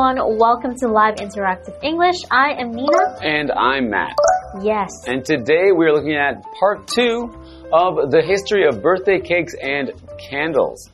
everyone, welcome to Live Interactive English. I am Nina. And I'm Matt. Yes. And today we're looking at part two of the history of birthday cakes and candles.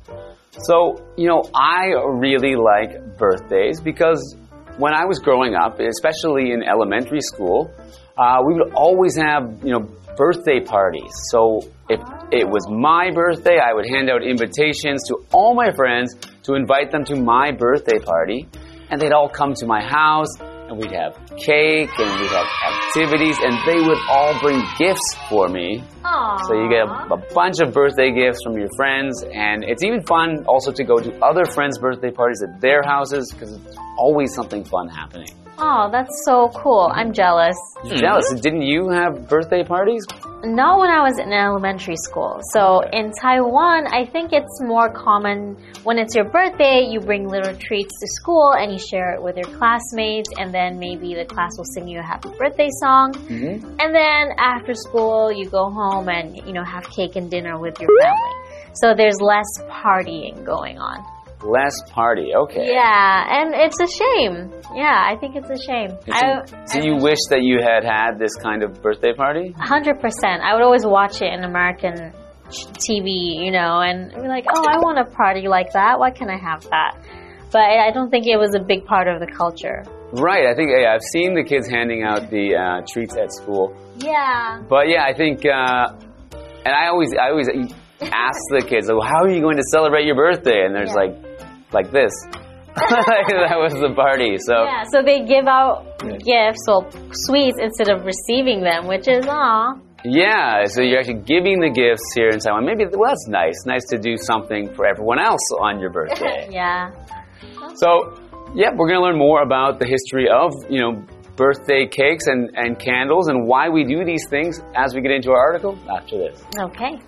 So, you know, I really like birthdays because when I was growing up, especially in elementary school, uh, we would always have, you know, birthday parties. So if it was my birthday, I would hand out invitations to all my friends to invite them to my birthday party. And they'd all come to my house and we'd have cake and we'd have activities and they would all bring gifts for me. Aww. So you get a, a bunch of birthday gifts from your friends and it's even fun also to go to other friends' birthday parties at their houses because it's always something fun happening. Oh, that's so cool. I'm jealous. You're jealous. Mm-hmm. Didn't you have birthday parties? Not when I was in elementary school. So in Taiwan, I think it's more common when it's your birthday, you bring little treats to school and you share it with your classmates, and then maybe the class will sing you a happy birthday song. Mm-hmm. And then after school, you go home and you know have cake and dinner with your family. So there's less partying going on. Less party. Okay. Yeah, and it's a shame. Yeah, I think it's a shame. I, So you wish that you had had this kind of birthday party? Hundred percent. I would always watch it in American TV, you know, and be like, "Oh, I want a party like that. Why can't I have that?" But I don't think it was a big part of the culture. Right. I think yeah, I've seen the kids handing out the uh, treats at school. Yeah. But yeah, I think, uh, and I always, I always ask the kids, well, "How are you going to celebrate your birthday?" And there's Yeah. like, like this. that was the party. So Yeah. So they give out gifts or sweets instead of receiving them, which is aw. yeah, so you're actually giving the gifts here in Taiwan. Maybe well, that's nice. Nice to do something for everyone else on your birthday. Yeah. So, yeah, we're going to learn more about the history of, you know, birthday cakes and, and candles and why we do these things as we get into our article after this. Okay.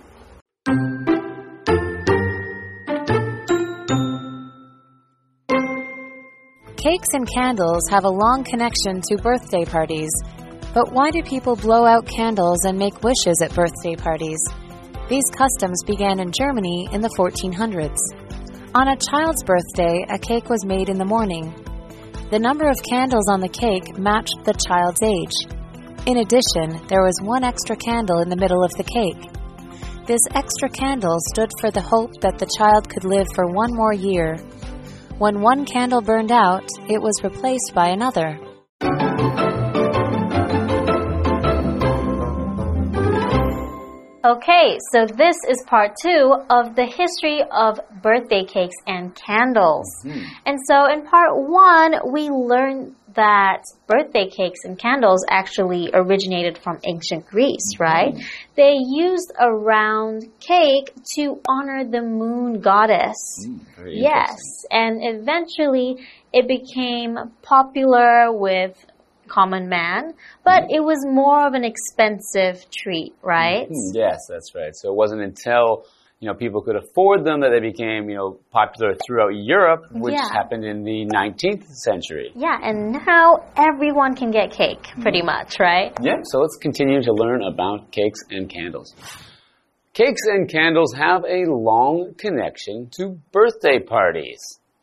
Cakes and candles have a long connection to birthday parties. But why do people blow out candles and make wishes at birthday parties? These customs began in Germany in the 1400s. On a child's birthday, a cake was made in the morning. The number of candles on the cake matched the child's age. In addition, there was one extra candle in the middle of the cake. This extra candle stood for the hope that the child could live for one more year. When one candle burned out, it was replaced by another. Okay, so this is part two of the history of birthday cakes and candles. Mm-hmm. And so in part one, we learned that birthday cakes and candles actually originated from ancient Greece, mm-hmm. right? They used a round cake to honor the moon goddess. Mm, very Yes, and eventually it became popular with common man, but it was more of an expensive treat, right? Hmm, Yes, that's right. So it wasn't until you know people could afford them that they became you know popular throughout Europe, which Yeah. happened in the 19th century. Yeah, and now everyone can get cake, pretty much, right? Yeah, so let's continue to learn about cakes and candles. Cakes and candles have a long connection to birthday parties.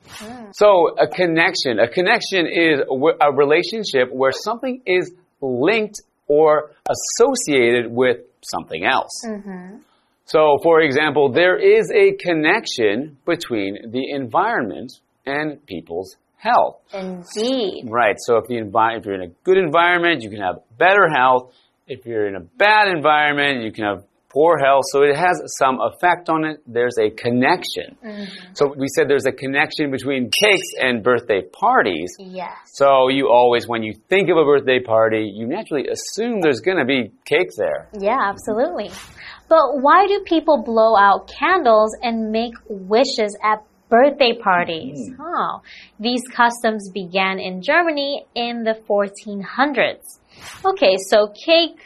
Hmm. So, a connection, a connection is a relationship where something is linked or associated with something else. Mm-hmm. So, for example, there is a connection between the environment and people's health. Indeed. Right. So if the envi- if you're in a good environment, you can have better health. If you're in a bad environment, you can have poor health. So it has some effect on it. There's a connection. Mm-hmm. So we said there's a connection between cakes and birthday parties. Yes. So you always, when you think of a birthday party, you naturally assume there's going to be cake there. Yeah, absolutely. But why do people blow out candles and make wishes at birthday parties? Oh, these customs began in Germany in the 1400s. Okay, so cake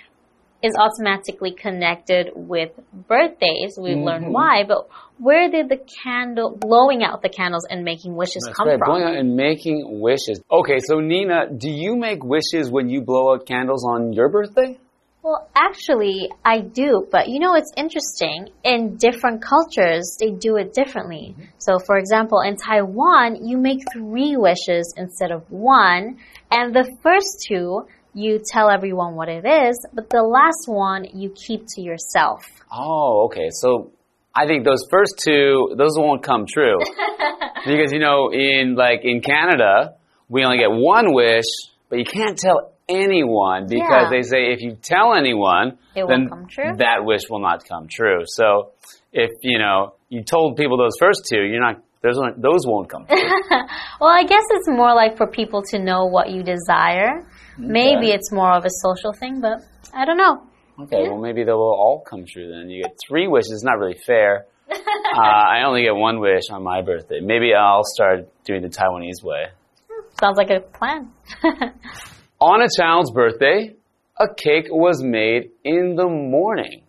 is automatically connected with birthdays. We've mm-hmm. learned why, but where did the candle, blowing out the candles and making wishes come right, from? going out and making wishes. Okay, so Nina, do you make wishes when you blow out candles on your birthday? Well, actually, I do, but you know, it's interesting. In different cultures, they do it differently. Mm-hmm. So, for example, in Taiwan, you make three wishes instead of one, and the first two, you tell everyone what it is, but the last one, you keep to yourself. Oh, okay. So I think those first two, those won't come true. because, you know, in like in Canada, we only get one wish, but you can't tell anyone because Yeah. they say if you tell anyone, It then won't come true. that wish will not come true. So if, you know, you told people those first two, you're not, those, won't- those won't come true. Well, I guess it's more like for people to know what you desire. Maybe Okay. it's more of a social thing, but I don't know. Okay, well, maybe they will all come true then. You get three wishes, it's not really fair. uh, I only get one wish on my birthday. Maybe I'll start doing the Taiwanese way. Sounds like a plan. On a child's birthday, a cake was made in the morning.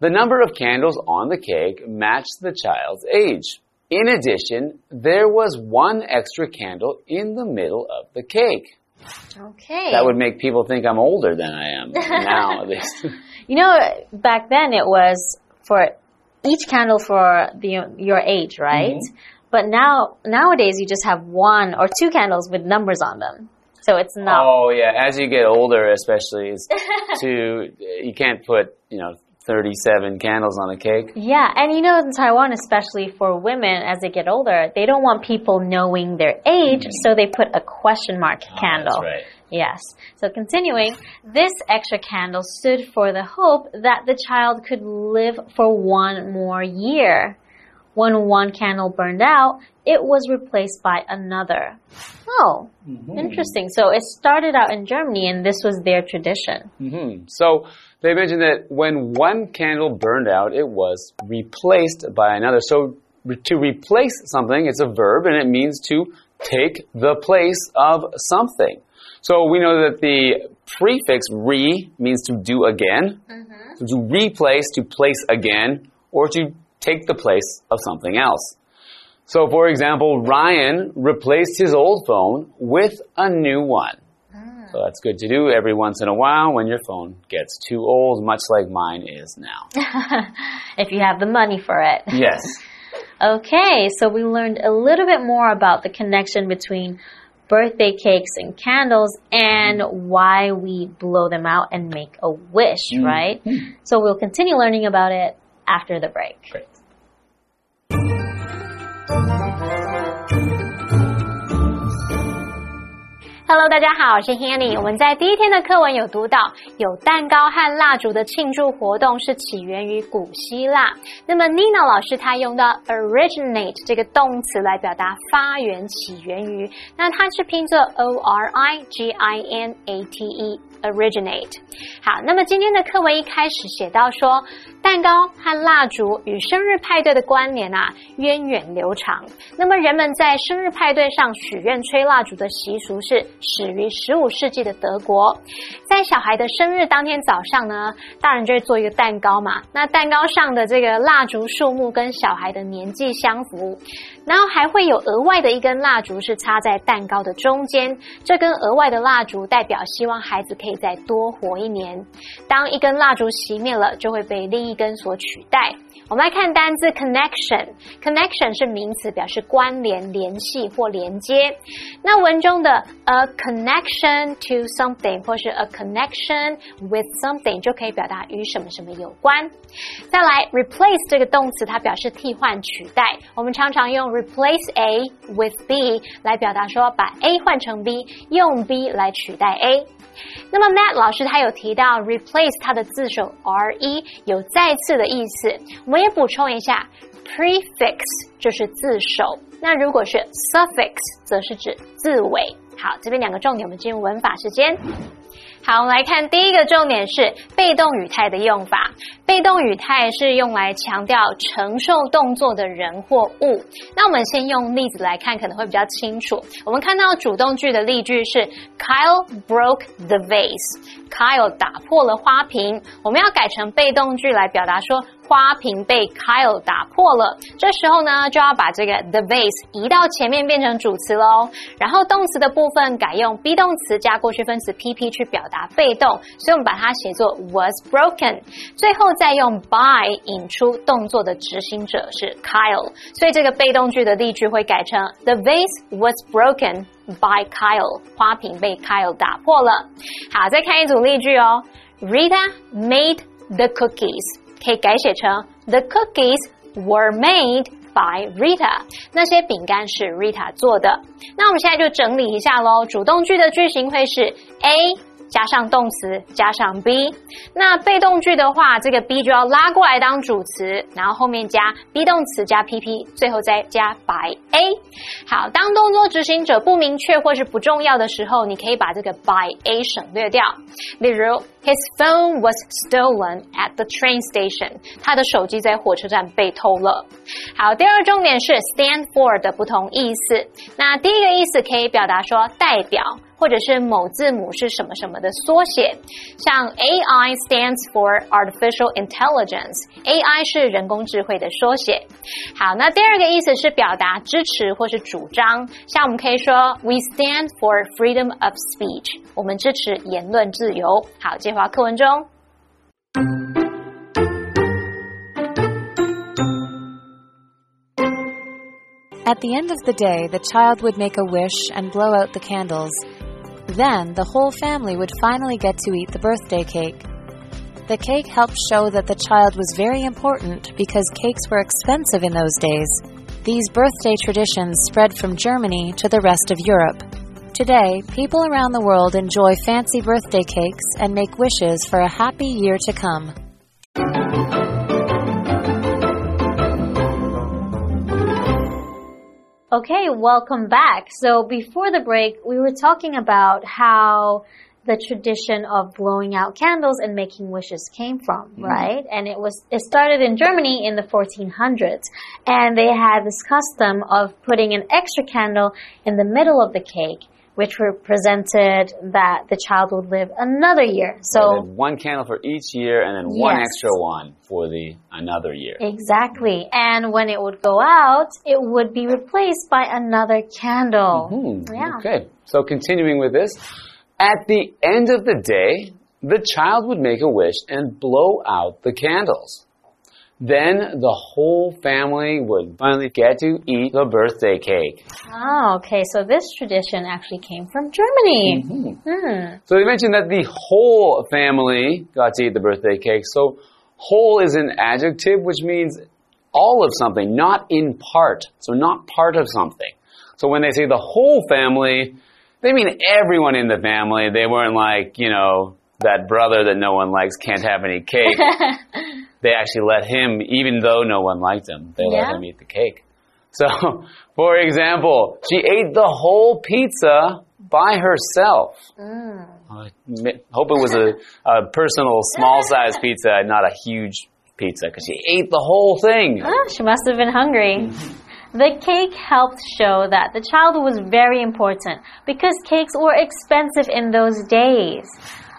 The number of candles on the cake matched the child's age. In addition, there was one extra candle in the middle of the cake. Okay. That would make people think I'm older than I am now, at least. You know, back then it was for each candle for the your age, right? Mm-hmm. But now nowadays you just have one or two candles with numbers on them, so it's not. Oh yeah, as you get older, especially, to you can't put you know 37 candles on a cake. Yeah, and you know in Taiwan, especially for women as they get older, they don't want people knowing their age, so they put a question mark ah, candle. Oh, That's right. Yes. So continuing, this extra candle stood for the hope that the child could live for one more year. When one candle burned out, it was replaced by another. Oh, Mm-hmm. interesting. So it started out in Germany and this was their tradition. hmm So they mentioned that when one candle burned out, it was replaced by another. So to replace something, it's a verb and it means to take the place of something. So we know that the prefix re means to do again. So to replace, to place again, or to take the place of something else. So for example, Ryan replaced his old phone with a new one. Ah. So that's good to do every once in a while when your phone gets too old, much like mine is now. if you have the money for it. yes. Okay, so we learned a little bit more about the connection between birthday cakes and candles and mm-hmm. why we blow them out and make a wish, mm-hmm. right? So we'll continue learning about it after the break. Great. Hello，大家好，我是 Hanny。我们在第一天的课文有读到，有蛋糕和蜡烛的庆祝活动是起源于古希腊。那么 Nina 老师她用到 originate 这个动词来表达发源、起源于，那它是拼作 O R I G I N A T E。originate。好，那么今天的课文一开始写到说，蛋糕和蜡烛与生日派对的关联啊，源远流长。那么人们在生日派对上许愿吹蜡烛的习俗是始于十五世纪的德国。在小孩的生日当天早上呢，大人就会做一个蛋糕嘛，那蛋糕上的这个蜡烛数目跟小孩的年纪相符，然后还会有额外的一根蜡烛是插在蛋糕的中间，这根额外的蜡烛代表希望孩子可以再多活一年。当一根蜡烛熄灭了，就会被另一根所取代。我们来看单字 connection，connection 是名词，表示关联、联系或连接。那文中的 a connection to something 或是 a connection with something 就可以表达与什么什么有关。再来 replace 这个动词，它表示替换、取代。我们常常用 replace A with B 来表达说把 A 换成 B，用 B 来取代 A。那么 Matt 老师他有提到 replace 它的字首 r e 有再次的意思，我们也补充一下 prefix 就是字首，那如果是 suffix 则是指字尾。好，这边两个重点，我们进入文法时间。好，我们来看第一个重点是被动语态的用法。被动语态是用来强调承受动作的人或物。那我们先用例子来看，可能会比较清楚。我们看到主动句的例句是 Kyle broke the vase。Kyle 打破了花瓶，我们要改成被动句来表达说花瓶被 Kyle 打破了。这时候呢，就要把这个 the vase 移到前面变成主词喽。然后动词的部分改用 be 动词加过去分词 pp 去表达被动，所以我们把它写作 was broken。最后再用 by 引出动作的执行者是 Kyle，所以这个被动句的例句会改成 the vase was broken。by Kyle，花瓶被 Kyle 打破了。好，再看一组例句哦。Rita made the cookies，可以改写成 The cookies were made by Rita。那些饼干是 Rita 做的。那我们现在就整理一下喽。主动句的句型会是 A。加上动词，加上 be。那被动句的话，这个 be 就要拉过来当主词，然后后面加 be 动词加 pp，最后再加 by a。好，当动作执行者不明确或是不重要的时候，你可以把这个 by a 省略掉。例如，His phone was stolen at the train station。他的手机在火车站被偷了。好，第二个重点是 stand for 的不同意思。那第一个意思可以表达说代表。或者是某字母是什么什么的缩写，像 AI stands for artificial intelligence，AI 是人工智慧的缩写。好，那第二个意思是表达支持或是主张，像我们可以说 We stand for freedom of speech，我们支持言论自由。好，接话课文中。At the end of the day, the child would make a wish and blow out the candles. then the whole family would finally get to eat the birthday cake. The cake helped show that the child was very important because cakes were expensive in those days. These birthday traditions spread from Germany to the rest of Europe. Today, people around the world enjoy fancy birthday cakes and make wishes for a happy year to come. Okay, welcome back. So before the break, we were talking about how the tradition of blowing out candles and making wishes came from, mm. right? And it was it started in Germany in the 1400s, and they had this custom of putting an extra candle in the middle of the cake which represented that the child would live another year. So one candle for each year and then one extra one for the another year. Exactly. And when it would go out, it would be replaced by another candle. Mm -hmm. Yeah. Okay. So continuing with this, at the end of the day, the child would make a wish and blow out the candles. Then the whole family would finally get to eat the birthday cake. Oh, okay. So this tradition actually came from Germany. Mm -hmm. hmm. So they mentioned that the whole family got to eat the birthday cake. So whole is an adjective, which means all of something, not in part. So not part of something. So when they say the whole family, they mean everyone in the family. They weren't like, you know, that brother that no one likes can't have any cake. they actually let him, even though no one liked him, they yeah. let him eat the cake. So, for example, she ate the whole pizza by herself. Mm. I hope it was a, a personal small size pizza, not a huge pizza, because she ate the whole thing. Oh, she must have been hungry. The cake helped show that the child was very important because cakes were expensive in those days.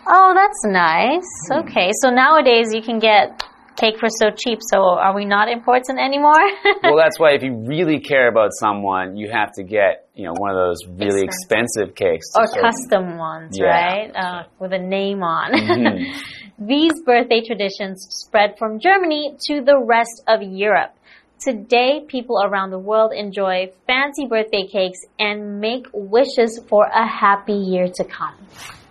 Oh, that's nice. Hmm. Okay, so nowadays you can get cake for so cheap. So are we not important anymore? well, that's why if you really care about someone, you have to get you know one of those really expensive, expensive cakes or custom ones, yeah. right? Uh, with a name on. Mm-hmm. These birthday traditions spread from Germany to the rest of Europe. Today, people around the world enjoy fancy birthday cakes and make wishes for a happy year to come.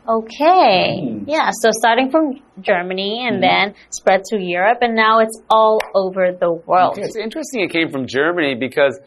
Okay. Mm. Yeah, so starting from Germany and mm. then spread to Europe and now it's all over the world. it's interesting it came from Germany because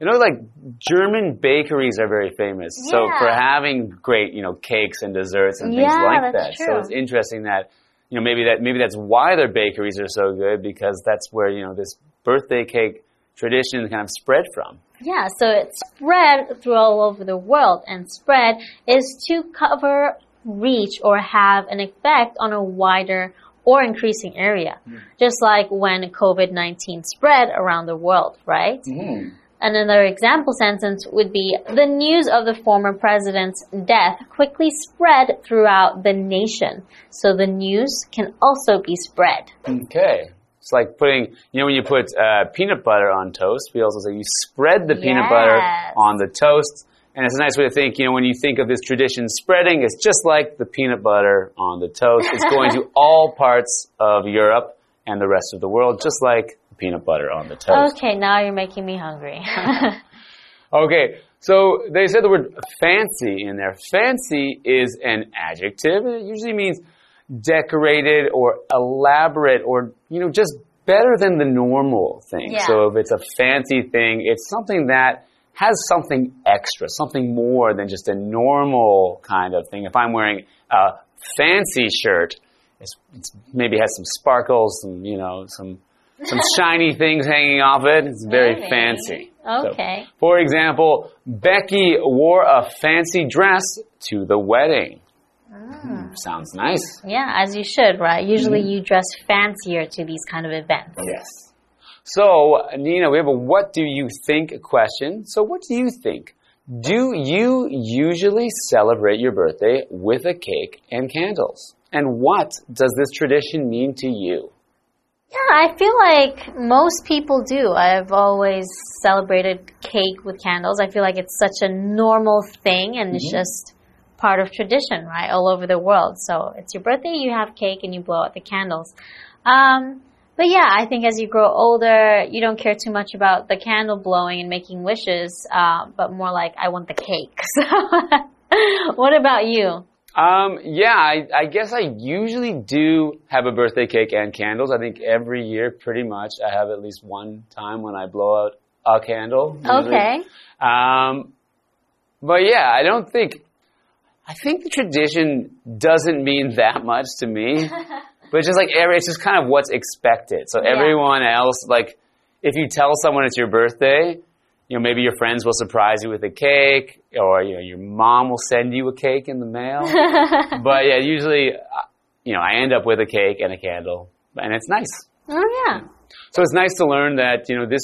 you know, like German bakeries are very famous. Yeah. So for having great, you know, cakes and desserts and things yeah, like that. True. So it's interesting that, you know, maybe that maybe that's why their bakeries are so good because that's where you know this birthday cake tradition kind of spread from. Yeah, so it spread through all over the world, and spread is to cover reach or have an effect on a wider or increasing area. Mm. Just like when COVID 19 spread around the world, right? Mm. Another example sentence would be The news of the former president's death quickly spread throughout the nation. So the news can also be spread. Okay. It's like putting, you know, when you put uh, peanut butter on toast, we also say you spread the peanut butter on the toast. And it's a nice way to think, you know, when you think of this tradition spreading, it's just like the peanut butter on the toast. It's going to all parts of Europe and the rest of the world, just like the peanut butter on the toast. Okay, now you're making me hungry. Okay, so they said the word fancy in there. Fancy is an adjective. and It usually means decorated or elaborate or, you know, just better than the normal thing. Yeah. So if it's a fancy thing, it's something that has something extra, something more than just a normal kind of thing. If I'm wearing a fancy shirt, it's, it's maybe has some sparkles, some, you know, some some shiny things hanging off it. It's very Really? fancy. So, Okay. for example, Becky wore a fancy dress to the wedding. Hmm, sounds nice. yeah, as you should, right? Usually you dress fancier to these kind of events. Yes. So, Nina, we have a what do you think question. So, what do you think? Do you usually celebrate your birthday with a cake and candles? And what does this tradition mean to you? Yeah, I feel like most people do. I've always celebrated cake with candles. I feel like it's such a normal thing and it's just part of tradition, right? All over the world. So it's your birthday, you have cake and you blow out the candles. Um, but yeah, I think as you grow older, you don't care too much about the candle blowing and making wishes, uh, but more like, I want the cake. So, what about you? Um, yeah, I, I guess I usually do have a birthday cake and candles. I think every year, pretty much, I have at least one time when I blow out a candle. usually. Okay. Um, but yeah, I don't think. I think the tradition doesn't mean that much to me. but it's just like every, it's just kind of what's expected. So Yeah. everyone else, like, if you tell someone it's your birthday, you know, maybe your friends will surprise you with a cake, or you know, your mom will send you a cake in the mail. but yeah, usually, uh, you know, I end up with a cake and a candle, and it's nice. Oh yeah. So it's nice to learn that you know this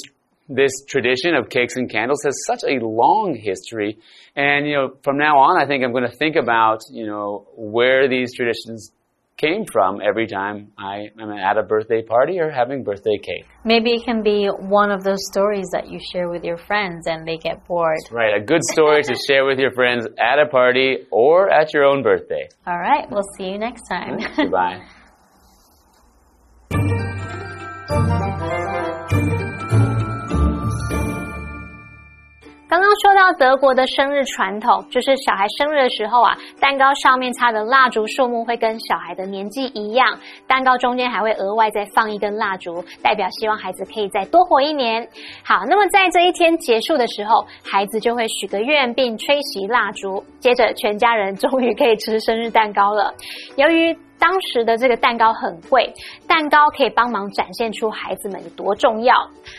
this tradition of cakes and candles has such a long history, and you know from now on, I think I'm going to think about you know where these traditions came from every time I am at a birthday party or having birthday cake. Maybe it can be one of those stories that you share with your friends and they get bored. Right, a good story to share with your friends at a party or at your own birthday. All right, we'll see you next time. Goodbye. 刚刚说到德国的生日传统，就是小孩生日的时候啊，蛋糕上面插的蜡烛数目会跟小孩的年纪一样，蛋糕中间还会额外再放一根蜡烛，代表希望孩子可以再多活一年。好，那么在这一天结束的时候，孩子就会许个愿并吹熄蜡烛，接着全家人终于可以吃生日蛋糕了。由于当时的这个蛋糕很贵，蛋糕可以帮忙展现出孩子们有多重要。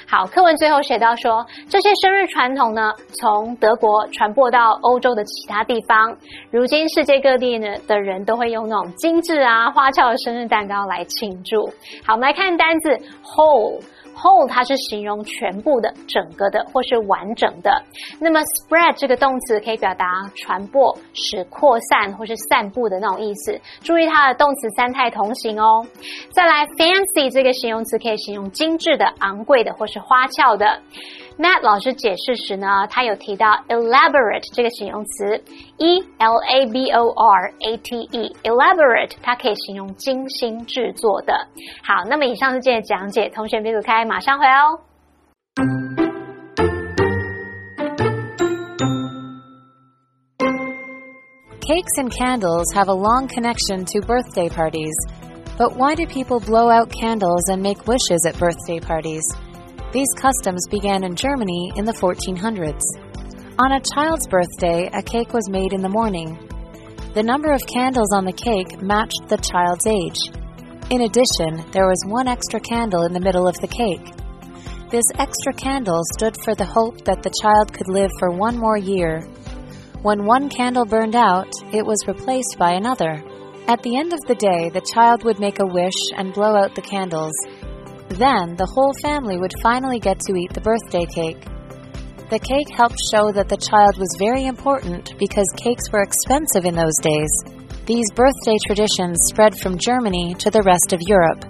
好，课文最后写到说，这些生日传统呢，从德国传播到欧洲的其他地方，如今世界各地呢的人都会用那种精致啊、花俏的生日蛋糕来庆祝。好，我们来看单字 whole。Whole 它是形容全部的、整个的或是完整的。那么 spread 这个动词可以表达传播、使扩散或是散布的那种意思。注意它的动词三态同形哦。再来 fancy 这个形容词可以形容精致的、昂贵的或是花俏的。Matt 老师解释时呢，他有提到 elaborate 这个形容词，e l a b o r a t e，elaborate 它可以形容精心制作的。好，那么以上是今天的讲解，同学别走开，马上回来哦。 Cakes and candles have a long connection to birthday parties. But why do people blow out candles and make wishes at birthday parties? These customs began in Germany in the 1400s. On a child's birthday, a cake was made in the morning. The number of candles on the cake matched the child's age. In addition, there was one extra candle in the middle of the cake. This extra candle stood for the hope that the child could live for one more year. When one candle burned out, it was replaced by another. At the end of the day, the child would make a wish and blow out the candles. Then, the whole family would finally get to eat the birthday cake. The cake helped show that the child was very important because cakes were expensive in those days. These birthday traditions spread from Germany to the rest of Europe.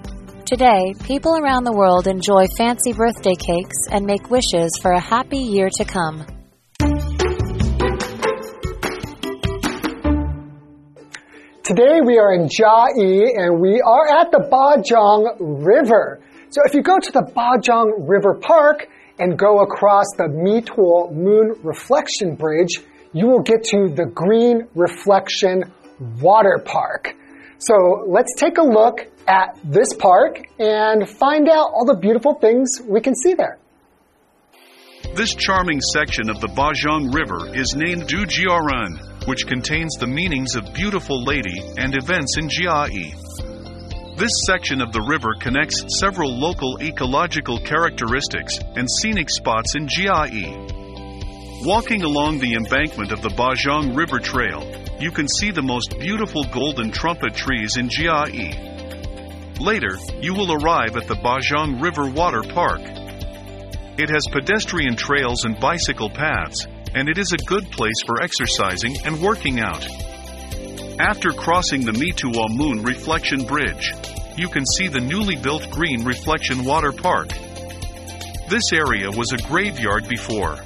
Today, people around the world enjoy fancy birthday cakes and make wishes for a happy year to come. Today we are in Jiayi and we are at the Bajiang River. So if you go to the Bajiang River Park and go across the Mituo Moon Reflection Bridge, you will get to the Green Reflection Water Park. So let's take a look at this park and find out all the beautiful things we can see there. This charming section of the Bajiang River is named Dujiaran, which contains the meanings of beautiful lady and events in Jiayi. This section of the river connects several local ecological characteristics and scenic spots in Jiayi. Walking along the embankment of the Bajiang River Trail, you can see the most beautiful golden trumpet trees in Jiayi. Later, you will arrive at the Bajiang River Water Park. It has pedestrian trails and bicycle paths, and it is a good place for exercising and working out. After crossing the Mituo Moon Reflection Bridge, you can see the newly built Green Reflection Water Park. This area was a graveyard before.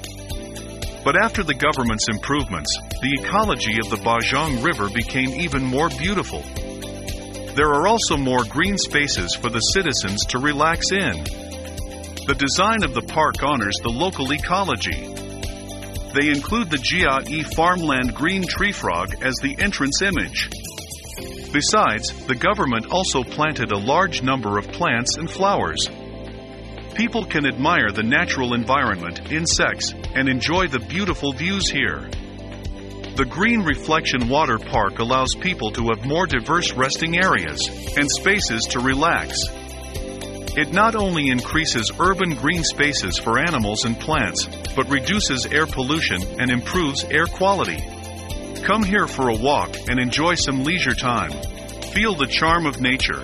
But after the government's improvements, the ecology of the Bajiang River became even more beautiful. There are also more green spaces for the citizens to relax in. The design of the park honors the local ecology. They include the Jia farmland green tree frog as the entrance image. Besides, the government also planted a large number of plants and flowers. People can admire the natural environment, insects, and enjoy the beautiful views here. The Green Reflection Water Park allows people to have more diverse resting areas and spaces to relax. It not only increases urban green spaces for animals and plants, but reduces air pollution and improves air quality. Come here for a walk and enjoy some leisure time. Feel the charm of nature.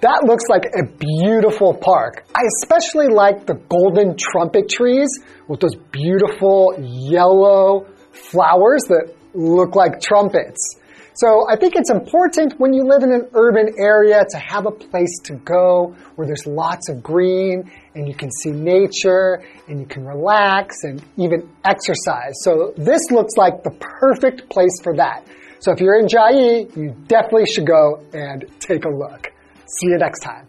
That looks like a beautiful park. I especially like the golden trumpet trees with those beautiful yellow flowers that look like trumpets. So I think it's important when you live in an urban area to have a place to go where there's lots of green and you can see nature and you can relax and even exercise. So this looks like the perfect place for that. So if you're in Jiayi, you definitely should go and take a look. See you next time.